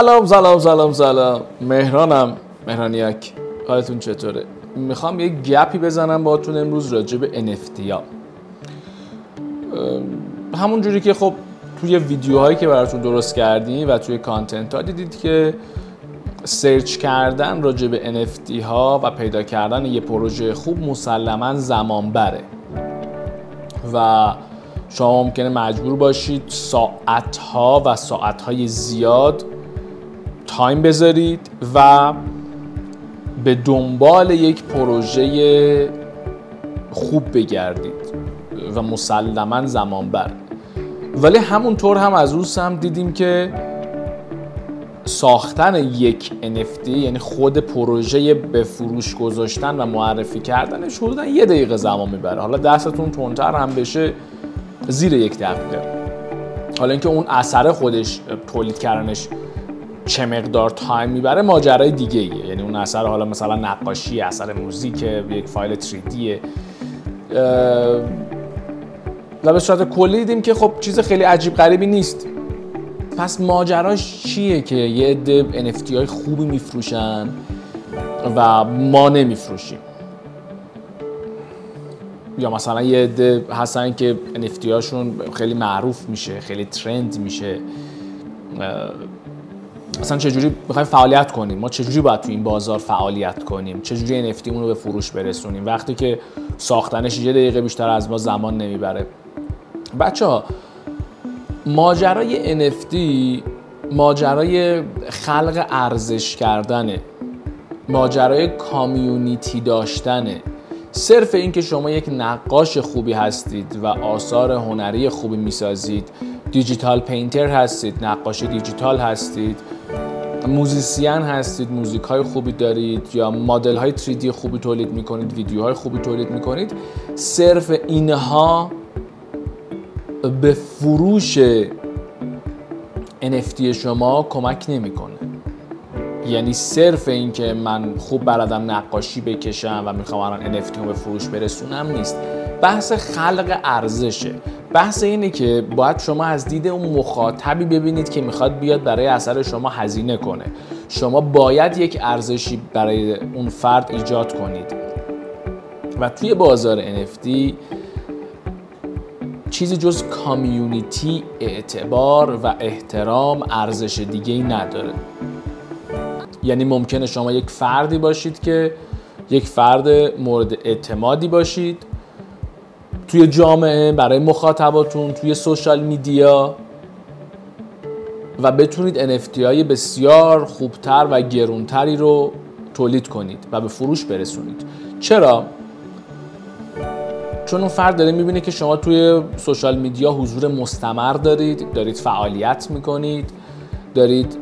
سلام سلام سلام سلام. مهرانم. مهرانیک حالتون چطوره؟ می‌خوام یه گپی بزنم باهاتون امروز راجع به NFT ها. همون جوری که خب توی ویدیوهایی که براتون درست کردیم و توی کانتنت ها دیدید که سرچ کردن راجع به NFT ها و پیدا کردن یه پروژه خوب مسلما زمان بره و شما ممکنه مجبور باشید ساعت ها و ساعت های زیاد تایم بذارید و به دنبال یک پروژه خوب بگردید و مسلما زمان بر. ولی همونطور هم از اون هم دیدیم که ساختن یک NFT یعنی خود پروژه به فروش گذاشتن و معرفی کردنش حدودا یه دقیقه زمان می‌بره. حالا دستتون تندتر هم بشه زیر یک دقیقه. حالا اینکه اون اثر خودش تولید کردنش چه مقدار تایم می‌بره ماجرای دیگه ایه. یعنی اون اثر حالا مثلا نقاشی اثر موزیک یک فایل 3D و به صورت کلی دیدیم که خب چیز خیلی عجیب غریبی نیست. پس ماجراش چیه که یه عده NFT های خوبی میفروشن و ما نمیفروشیم؟ یا مثلا یه عده هستن که NFT هاشون خیلی معروف میشه خیلی ترند میشه. اصلا چجوری می‌خوایم فعالیت کنیم؟ ما چجوری باید تو این بازار فعالیت کنیم؟ چجوری NFT رو به فروش برسونیم؟ وقتی که ساختنش یه دقیقه بیشتر از ما زمان نمی‌بره. بچه ها ماجرای NFT ماجرای خلق ارزش کردنه. ماجرای community داشتنه. صرف اینکه شما یک نقاش خوبی هستید و آثار هنری خوبی می‌سازید digital painter هستید نقاش دیجیتال هستید musician هستید موزیک های خوبی دارید یا مدل های 3D خوبی تولید می‌کنید ویدیوهای خوبی تولید می‌کنید صرف اینها به فروش NFT شما کمک نمی‌کنه. یعنی صرف اینکه من خوب بلدم نقاشی بکشم و می‌خوام الان NFT رو به فروش برسونم نیست. بحث خلق ارزشه. بحث اینه که باید شما از دید اون مخاطبی ببینید که می‌خواد بیاد برای اثر شما هزینه کنه. شما باید یک ارزشی برای اون فرد ایجاد کنید. و توی بازار NFT چیزی جز کامیونیتی اعتبار و احترام ارزش دیگه ای نداره. یعنی ممکنه شما یک فردی باشید که یک فرد مورد اعتمادی باشید توی جامعه برای مخاطباتون توی سوشال میدیا. و بتونید NFT های بسیار خوبتر و گرونتری رو تولید کنید و به فروش برسونید. چرا؟ چون اون فرد داره می‌بینه که شما توی سوشال میدیا حضور مستمر دارید دارید فعالیت می‌کنید دارید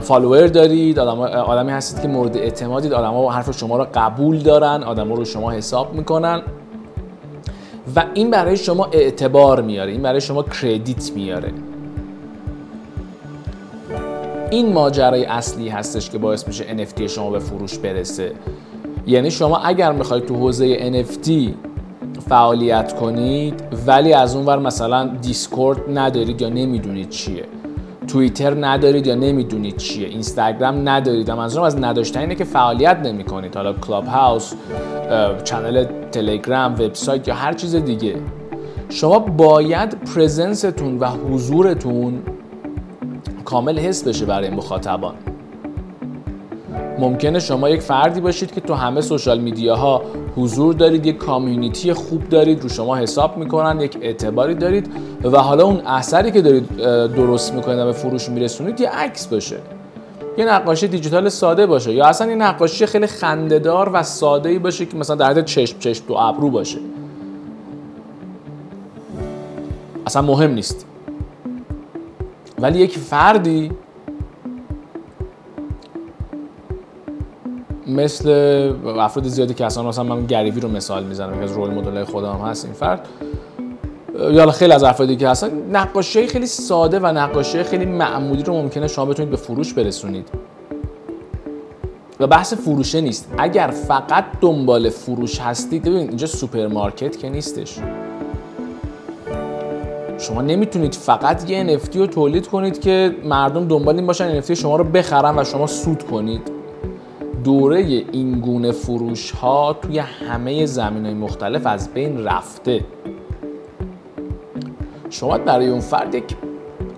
فالوور دارید آدم آدمی هستید که مورد اعتمادید آدما حرف شما رو قبول دارن آدما رو شما حساب می‌کنن. و این برای شما اعتبار میاره این برای شما کردیت میاره. این ماجرای اصلی هستش که باعث میشه NFT شما به فروش برسه. یعنی شما اگر می‌خواید تو حوزه NFT فعالیت کنید ولی از اون ور مثلا Discord ندارید یا نمی‌دونید چیه. توییتر ندارید یا نمی‌دونید چیه اینستاگرام ندارید. منظورم از نداشتن اینه که فعالیت نمی کنید حالا Clubhouse channel تلگرام وبسایت یا هر چیز دیگه. شما باید presence تون و حضورتون کامل حس بشه برای مخاطبان. ممکنه شما یک فردی باشید که تو همه سوشال میدیاها حضور دارید یک کامیونیتی خوب دارید رو شما حساب می‌کنن یک اعتباری دارید و حالا اون اثری که دارید درست می‌کنید و به فروش میرسونید یه عکس باشه. یه نقاشی دیجیتال ساده باشه یا اصلا یه نقاشی خیلی خندهدار و ساده ای باشه که مثلا در حد چشم چشم تو ابرو باشه. اصلا مهم نیست. ولی یک فردی مثل افراد زیادی که اصلا مثلا من گریوی رو مثال می‌زنم که از role model خودم هم هست این فرد. یا خیلی از افرادی که هستن نقاشی خیلی ساده و نقاشی خیلی معمولی رو ممکنه شما بتونید به فروش برسونید. و بحث فروشه نیست. اگر فقط دنبال فروش هستید ببینید اینجا سوپرمارکت که نیستش. شما نمی‌تونید فقط یه NFT رو تولید کنید که مردم دنبال این باشن NFT شما رو بخرن و شما سود کنید. دوره این گونه فروش ها توی همه زمین های مختلف از بین رفته. شما برای اون فرد یک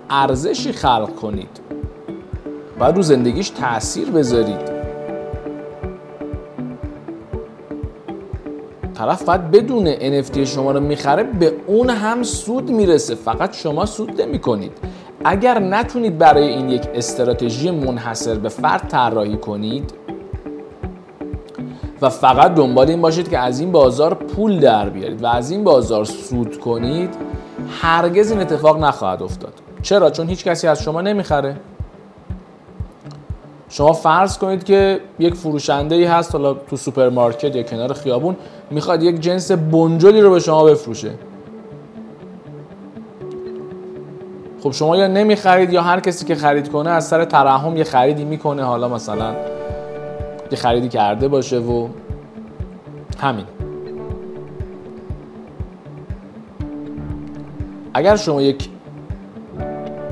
ارزشی خلق کنید باید رو زندگیش تاثیر بذارید. طرف باید بدونه NFT شما رو می‌خره به اون هم سود می‌رسه. فقط شما سود نمی کنید اگر نتونید برای این یک استراتژی منحصر به فرد طراحی کنید و فقط دنبال این باشید که از این بازار پول در بیارید و از این بازار سود کنید هرگز این اتفاق نخواهد افتاد. چرا؟ چون هیچ کسی از شما نمی‌خره. شما فرض کنید که یک فروشنده ای هست حالا تو سوپرمارکت یا کنار خیابون می‌خواد یک جنس بنجلی رو به شما بفروشه. خب شما یا نمی‌خرید یا هر کسی که خرید کنه از سر ترحم یه خریدی می‌کنه. حالا مثلا یه خریدی کرده باشه و همین. اگر شما یک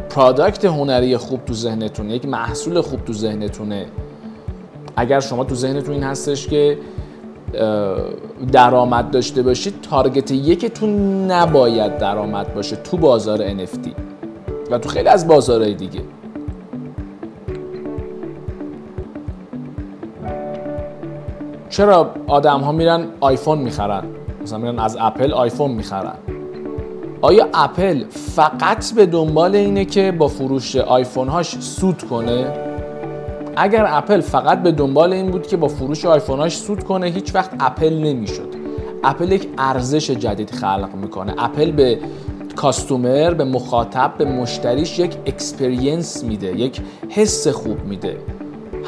پرادکت هنری خوب تو ذهنتونه یک محصول خوب تو ذهنتونه اگر شما تو ذهنتون این هستش که درآمد داشته باشید تارگت یکتون نباید درآمد باشه تو بازار NFT و تو خیلی از بازارهای دیگه. چرا آدم ها میرن آیفون می‌خرن؟ مثلا میرن از اپل آیفون می‌خرن. آیا اپل فقط به دنبال اینه که با فروش آیفون هاش سود کنه؟ اگر اپل فقط به دنبال این بود که با فروش آیفون هاش سود کنه هیچ وقت اپل نمی‌شد. اپل یک ارزش جدید خلق می‌کنه. اپل به customer به مخاطب به مشتریش یک experience میده یک حس خوب میده.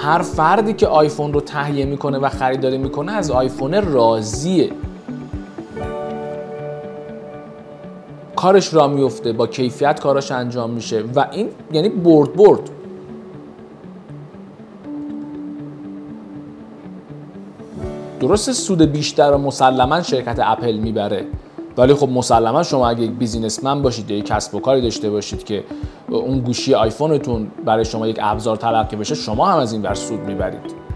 هر فردی که آیفون رو تهیه می‌کنه و خریداری می‌کنه از آیفون راضیه. کارش راه میفته با کیفیت کاراش انجام میشه و این یعنی برد برد. درست سود بیشتر و مسلما شرکت اپل می‌بره. ولی خب مسلما شما اگه یک بیزینسمن باشید یا یک کسب و کاری داشته باشید که اون گوشی آیفونتون برای شما یک ابزار تلقی بشه شما هم از این بر سود می‌برید.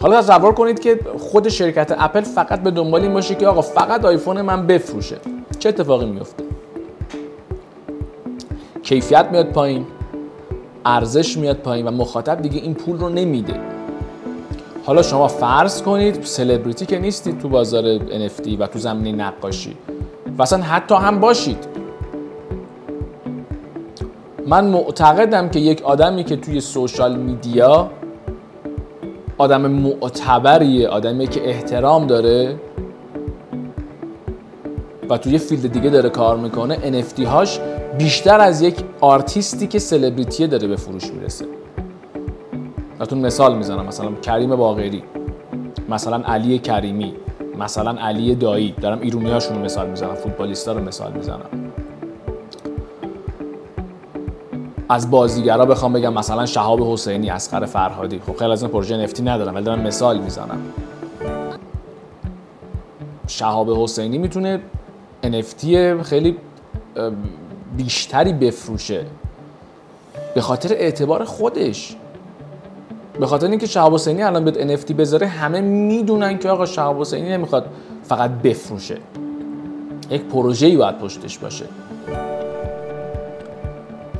حالا تصور کنید که خود شرکت اپل فقط به دنبال این باشه که آقا فقط آیفون من بفروشه. چه اتفاقی میفته کیفیت میاد پایین ارزش میاد پایین و مخاطب دیگه این پول رو نمیده. حالا شما فرض کنید سلبریتی که نیستید تو بازار NFT و تو زمینه نقاشی. و اصلا حتی هم باشید. من معتقدم که یک آدمی که توی social media آدم معتبریه آدمی که احترام داره و توی field دیگه داره کار می‌کنه NFT هاش بیشتر از یک آرتیستی که سلبریتیه داره به فروش می‌رسه. براتون مثال می‌زنم. مثلا کریم باغری مثلا علی کریمی مثلا علی دایی. دارم ایرونی هاشون رو مثال می‌زنم فوتبالیستا رو مثال می‌زنم. از بازیگرا بخوام بگم مثلا شهاب حسینی اسقر فرهادی. خب خیلی از این پروژه نفتی ندارم ولی دارم مثال می‌زنم. شهاب حسینی می‌تونه NFT خیلی بیشتری بفروشه. به خاطر اعتبار خودش. به خاطر اینکه شهاب حسینی الان به NFT بذاره همه می‌دونن که آقا شهاب حسینی نمی‌خواد فقط بفروشه. یک پروژه‌ای باید پشتش باشه.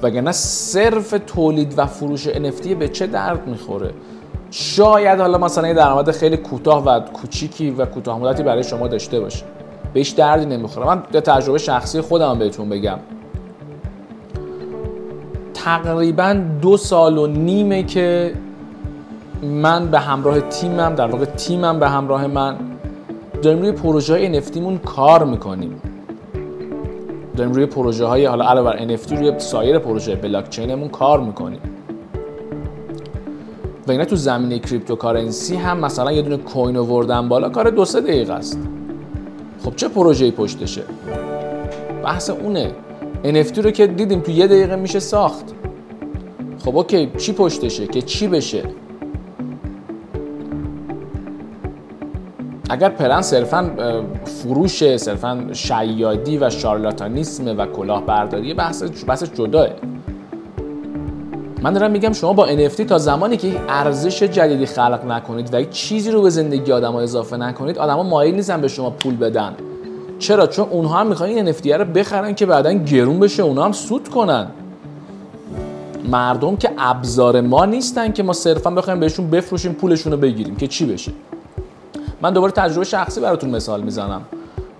وگرنه صرف تولید و فروش NFT به چه درد می‌خوره؟ شاید حالا مثلا یه درآمد خیلی کوتاه و کوچیکی و کوتاه مدتی برای شما داشته باشه. بهش دردی نمی‌خوره. من یه تجربه شخصی خودم بهتون بگم. تقریبا دو سال و نیمه که من به همراه تیمم در واقع تیمم به همراه من. داریم روی پروژه های نفتیمون کار می‌کنیم. داریم روی پروژه های حالا علاوه بر NFT روی سایر پروژه بلاکچینمون کار می‌کنیم. و اینا تو زمینه cryptocurrency هم مثلا یه دونه coin آوردن بالا کار دو سه دقیقه است. خب چه پروژه‌ای پشتشه؟ بحث اونه. NFT رو که دیدیم تو یه دقیقه میشه ساخت. خب okay چی پشتشه؟ که چی بشه؟ اگر پلن صرفا فروش صرفا شیادی و شارلاتانیسم و کلاهبرداری بحث بحث جداه. من دارم میگم شما با NFT تا زمانی که ارزش جدیدی خلق نکنید و یک چیزی رو به زندگی آدم اضافه نکنید آدما مایل نیستن به شما پول بدن. چرا؟ چون اونها هم می‌خوان این NFT رو بخرن که بعدا گرون بشه اونها هم سود کنن. مردم که ابزار ما نیستن که ما صرفا بخوایم بهشون بفروشیم پولشون رو بگیریم که چی بشه؟ من دوباره تجربه شخصی براتون مثال می‌زنم.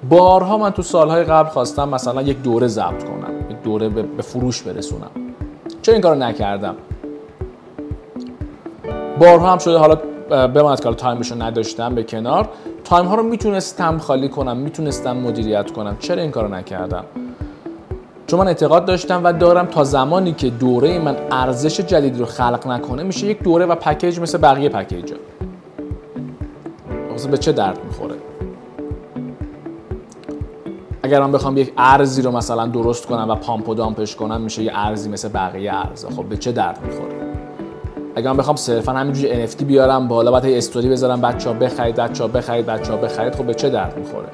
بارها من تو سالهای قبل خواستم مثلا یک دوره ضبط کنم یک دوره به فروش برسونم. چرا این کارو نکردم؟ بارها هم شده حالا بماند که time ش رو نداشتم به کنار. time ها رو می‌تونستم خالی کنم می‌تونستم مدیریت کنم. چرا این کارو نکردم؟ چون من اعتقاد داشتم و دارم تا زمانی که دوره من ارزش جدیدی رو خلق نکنه میشه یک دوره و package مثل بقیه package ها. به چه درد می‌خوره؟ اگر من بخوام یک ارزی رو مثلا درست کنم و پامپ و دامپش کنم میشه یه ارزی مثل بقیه ارزا. خب به چه درد می‌خوره؟ اگر من بخوام صرفا همینجوری NFT بیارم بالا بعد استوری بذارم بچه‌ها بخرید بچه‌ها بخرید بچه‌ها بخرید خب به چه درد می‌خوره؟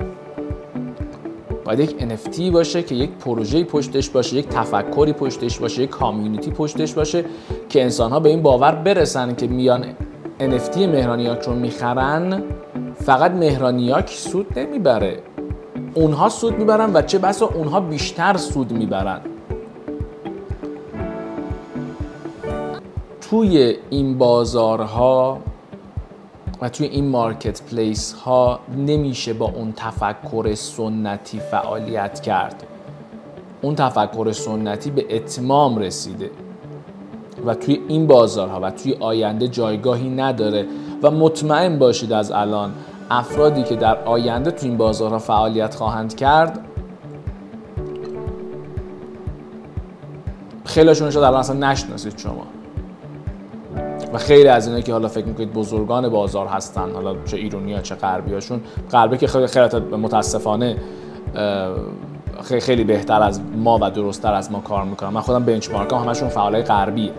باید یک NFT باشه که یک پروژه پشتش باشه یک تفکری پشتش باشه یک کامیونیتی پشتش باشه که انسان ها به این باور برسن که میان NFT مهرانیاک رو می‌خرن فقط مهرانیاک سود نمی‌بره. اونها سود می‌برن و چه بسا اونها بیشتر سود می‌برن. توی این بازارها و توی این مارکت پلیس ها نمیشه با اون تفکر سنتی فعالیت کرد. اون تفکر سنتی به اتمام رسیده. و توی این بازارها و توی آینده جایگاهی نداره. و مطمئن باشید از الان افرادی که در آینده توی این بازارها فعالیت خواهند کرد خیلیشون شاید الان اصلا نشناسید شما. و خیلی از اینا که حالا فکر می‌کنید بزرگان بازار هستن حالا چه ایرونی ها چه غربی هاشون غربی که خیلی خیلی متاسفانه خیلی, بهتر از ما و درستتر از ما کار می‌کنن. من خودم بنچمارک هم همشون فعالای غربی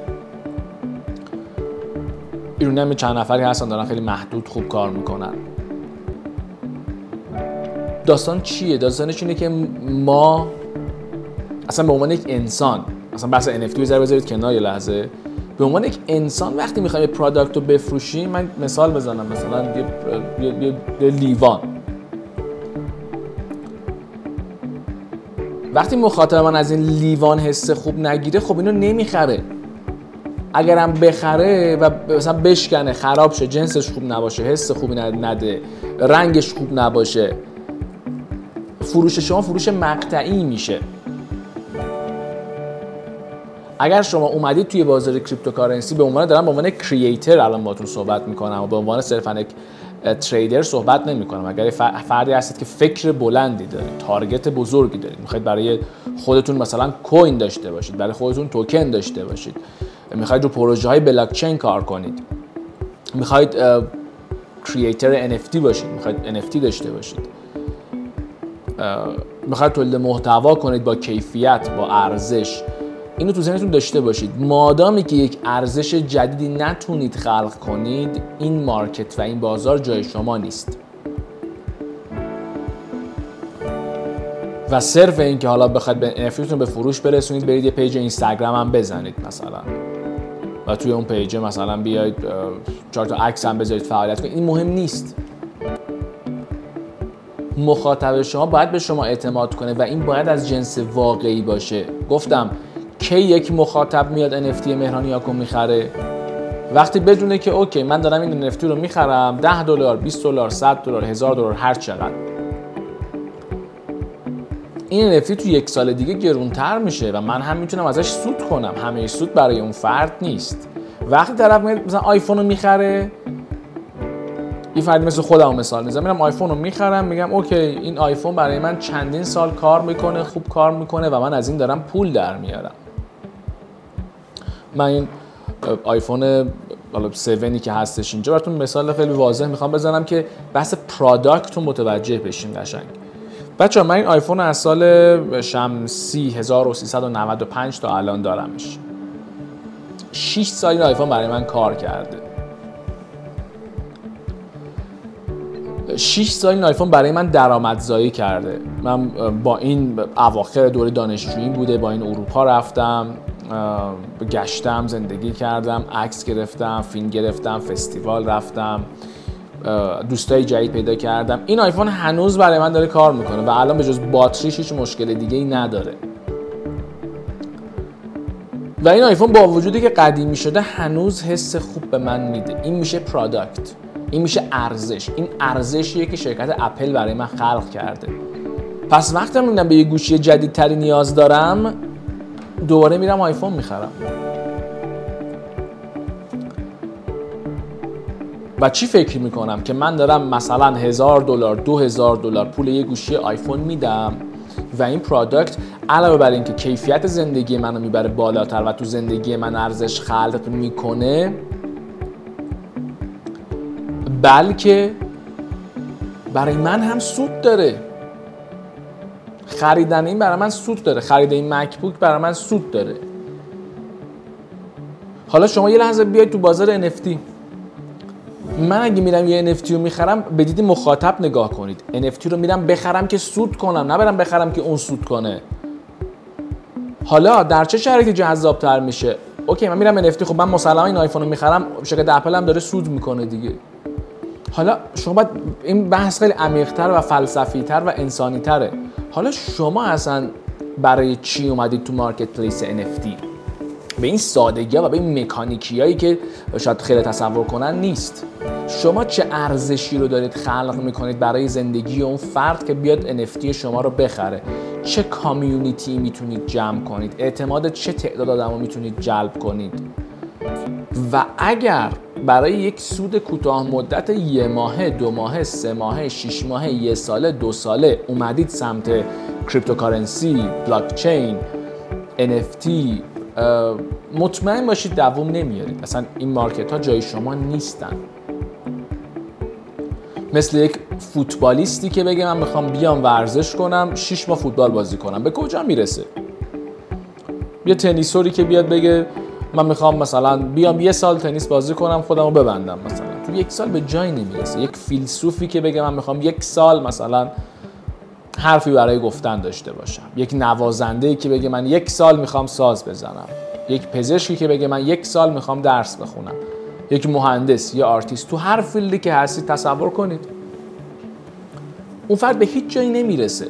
ایرونی هم چند نفری هستن دارن خیلی محدود خوب کار می‌کنن. داستان چیه؟ داستانش اینه که ما اصلا به عنوان یک انسان اصلا بحث NFT رو بذارید کنار یه لحظه. به عنوان یک انسان وقتی می‌خوایم یه پروداکت رو بفروشیم من مثال بزنم مثلا یه،, یه لیوان. وقتی مخاطب من از این لیوان حس خوب نگیره خب اینو نمی‌خره. اگرم بخره و مثلا بشکنه خراب شه جنسش خوب نباشه حس خوبی نده رنگش خوب نباشه فروش شما فروش مقطعی میشه. اگر شما اومدید توی بازار cryptocurrency به عنوان دارم به عنوان creator الان باهاتون صحبت می‌کنم و به عنوان صرفا یک trader صحبت نمی کنم اگر فردی هستید که فکر بلندی دارید target بزرگی دارید می‌خواید برای خودتون مثلا کوین داشته باشید برای خودتون توکن داشته باشید می‌خواید رو پروژه های بلاک چین کار کنید می‌خواید کریئتر NFT باشید می‌خواید NFT داشته باشید می‌خواید تولید محتوا کنید با کیفیت با ارزش. اینو تو ذهنتون داشته باشید. مادامی که یک ارزش جدیدی نتونید خلق کنید این مارکت و این بازار جای شما نیست. و صرف این که حالا بخواید یه NFT به فروش برسونید برید یه page اینستاگرام هم بزنید مثلا. و توی اون پیج مثلا بیاید چهار تا عکس هم بذارید فعالیت کنید. این مهم نیست. مخاطب شما باید به شما اعتماد کنه و این باید از جنس واقعی باشه. گفتم کی یک مخاطب میاد NFT مهرانیاکو می‌خره؟ وقتی بدونه که okay من دارم این NFT رو می‌خرم 10 دلار 20 دلار 100 دلار 1000 دلار هر چقدر. این NFT تو یک سال دیگه گرونتر میشه و من هم می‌تونم ازش سود کنم. همه سود برای اون فرد نیست. وقتی طرف مثلا آیفون رو می‌خره یه فردی مثل خودم مثال می‌زنم. میرم آیفون رو می‌خرم میگم okay این آیفون برای من چندین سال کار می‌کنه خوب کار می‌کنه و من از این دارم پول در میارم. من این آیفون حالا 7 که هستش اینجا براتون مثال خیلی واضح می‌خوام بزنم که بحث پرادکت رو متوجه بشین قشنگ. بچه من این آیفون از سال شمسی 1395 تا الان دارمش. 6 سال این آیفون برای من کار کرده. 6 سال این آیفون برای من درآمدزایی کرده. من با این اواخر دوره دانشجویی بوده با این اروپا رفتم. گشتم زندگی کردم عکس گرفتم فیلم گرفتم فستیوال رفتم دوستای جدید پیدا کردم. این آیفون هنوز برای من داره کار می‌کنه و الان به جز باتریش هیچ مشکل دیگه ای نداره. و این آیفون با وجودی که قدیمی شده هنوز حس خوب به من میده. این میشه پرادکت این میشه ارزش. این ارزشیه که شرکت اپل برای من خلق کرده. پس وقتی من به یه گوشی جدیدتری نیاز دارم دوباره میرم آیفون می‌خرم. و چی فکر می‌کنم که من دارم مثلا هزار دلار دو هزار دلار پول یه گوشی آیفون میدم و این پرادکت علاوه بر اینکه کیفیت زندگی منو می‌بره بالاتر و تو زندگی من ارزش خلق می‌کنه بلکه برای من هم سود داره. خریدن این برای من سود داره. خرید این مکبوک برای من سود داره. حالا شما یه لحظه بیاید تو بازار NFT من اگه میرم یه NFT رو می‌خرم به دیدی مخاطب نگاه کنید. NFT رو میرم بخرم که سود کنم نه برم بخرم که اون سود کنه. حالا در چه شرایطی جذاب تر میشه؟ اوکی من میرم NFT خب من مسلما این آیفون رو می‌خرم شرکت اپل هم داره سود می‌کنه دیگه. حالا شما باید این بحث خیلی عمیق‌تر و فلسفی‌تر و انسانی‌تره. حالا شما اصلا برای چی اومدید تو مارکت پلیس NFT به این سادگی و به این مکانیکی هایی که شاید خیلی تصور کنن نیست. شما چه ارزشی رو دارید خلق می‌کنید برای زندگی اون فرد که بیاد NFT شما رو بخره؟ چه کامیونیتی می‌تونید جمع کنید؟ اعتماد چه تعداد آدم رو می‌تونید جلب کنید؟ و اگر برای یک سود کوتاه مدت یه ماهه دو ماهه سه ماهه شش ماهه یه ساله دو ساله اومدید سمت cryptocurrency blockchain NFT مطمئن باشید دووم نمیارید. اصلا این market ها جای شما نیستن. مثل یک فوتبالیستی که بگه من می‌خوام بیام ورزش کنم 6 ماه فوتبال بازی کنم. به کجا می‌رسه؟ یه تنیسوری که بیاد بگه من می‌خوام مثلا بیام یه سال تنیس بازی کنم خودم رو ببندم مثلا. تو یک سال به جایی نمی‌رسه. یک فیلسوفی که بگه من می‌خوام یک سال مثلا حرفی برای گفتن داشته باشم. یک نوازنده ای که بگه من یک سال می‌خوام ساز بزنم. یک پزشکی که بگه من یک سال می‌خوام درس بخونم. یک مهندس یا آرتیست. تو هر field ی که هستید تصور کنید. اون فرد به هیچ جایی نمی‌رسه.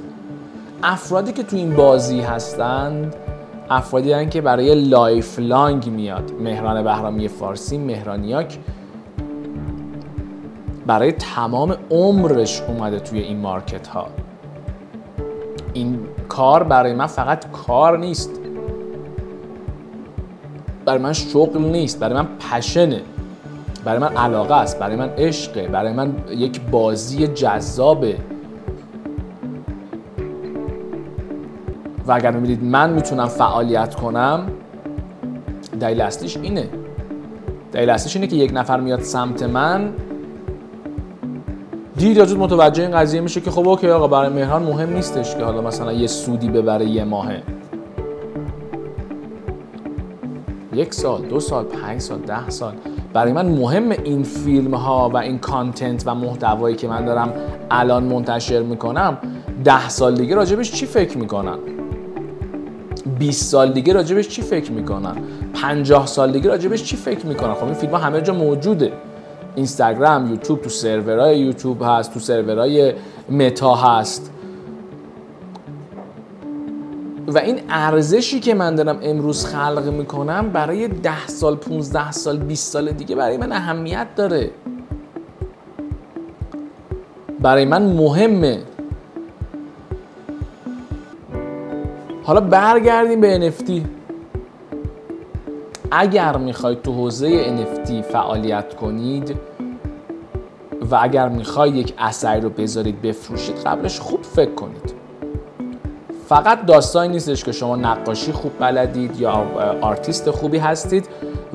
افرادی که تو این بازی هستند افرادی هستند که برای lifelong میاد. مهران بهرامی فارسی مهرانیاک برای تمام عمرش اومده توی این مارکت ها این کار برای من فقط کار نیست. برای من شغل نیست. برای من پشنه. برای من علاقه است. برای من عشقه. برای من یک بازی جذابه. و اگر می‌بینید من می‌تونم فعالیت کنم دلیل اصلیش اینه. دلیل اصلیش اینه که یک نفر میاد سمت من دید یا متوجه این قضیه میشه که خب اوکی آقا برای مهران مهم نیستش که حالا مثلا یه سودی ببره یه ماهه. یک سال دو سال پنج سال ده سال. برای من مهم این فیلم ها و این کانتنت و محتوایی که من دارم الان منتشر می‌کنم ده سال دیگه راجبش چی فکر می‌کنن؟ 20 سال دیگه راجبش چی فکر می‌کنن؟ 50 سال دیگه راجبش چی فکر می‌کنن؟ خب این فیلم ها همه جا موجوده. اینستاگرام یوتیوب تو سرورهای یوتیوب هست تو سرورهای متا هست. و این ارزشی که من دارم امروز خلق می‌کنم برای ده سال 15 سال 20 سال دیگه برای من اهمیت داره. برای من مهمه. حالا برگردیم به NFT اگر می‌خواید تو حوزه NFT فعالیت کنید و اگر می‌خواید یک اثری رو بذارید بفروشید قبلش خوب فکر کنید. فقط داستانی نیستش که شما نقاشی خوب بلدید یا آرتیست خوبی هستید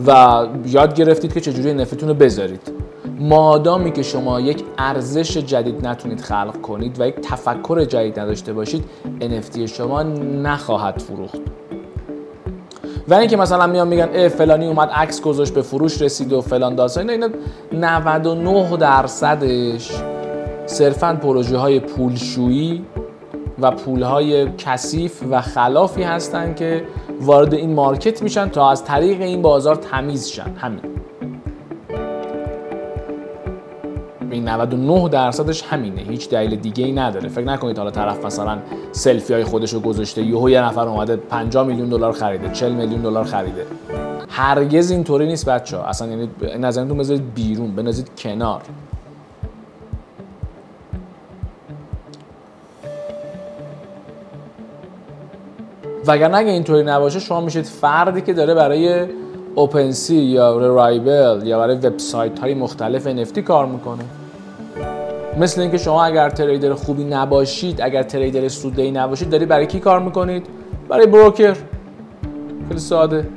و یاد گرفتید که چجوری نفتون رو بذارید. مادامی که شما یک ارزش جدید نتونید خلق کنید و یک تفکر جدید نداشته باشید NFT شما نخواهد فروخت. و اینکه مثلا میان میگن اه فلانی اومد عکس گذاشت به فروش رسید و فلان داستان. اینا 99 درصدش صرفا پروژه های پولشویی و پول های کثیف و خلافی هستند که وارد این مارکت میشن تا از طریق این بازار تمیز شن. همین. این 99 درصدش همینه. هیچ دلیل دیگه ای نداره. فکر نکنید حالا طرف مثلا سلفی های خودش رو گذاشته یهو یه نفر اومده 50 میلیون دلار خریده 40 میلیون دلار خریده. هرگز اینطوری نیست بچه ها اصلا یعنی نظرتون بذارید بیرون بنازید کنار. وگرنه اگه اینطوری نباشه شما میشید فردی که داره برای اوپنسی یا رایبل یا برای وبسایت های مختلف NFT کار می‌کنه. مثل اینکه شما اگر تریدر خوبی نباشید اگر تریدر سودی نباشید داری برای کی کار می‌کنید؟ برای بروکر. خیلی ساده.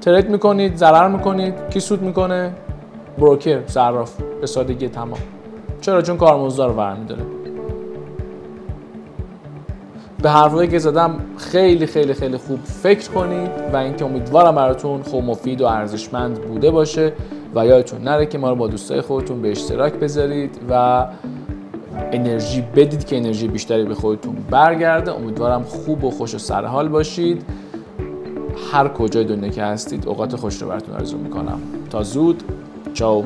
ترید می‌کنید ضرر می‌کنید. کی سود می‌کنه؟ بروکر صراف. به سادگی تمام. چرا؟ چون کارمزد رو برمیداره به حرفایی که زدم خیلی خیلی خیلی خوب فکر کنید و اینکه امیدوارم براتون خوب مفید و ارزشمند بوده باشه. و یادتون نره که ما رو با دوستای خودتون به اشتراک بذارید و انرژی بدید که انرژی بیشتری به خودتون برگرده. امیدوارم خوب و خوش و سرحال باشید. هر کجای دنیا که هستید اوقات خوش رو براتون آرزو می‌کنم. تا زود چاو.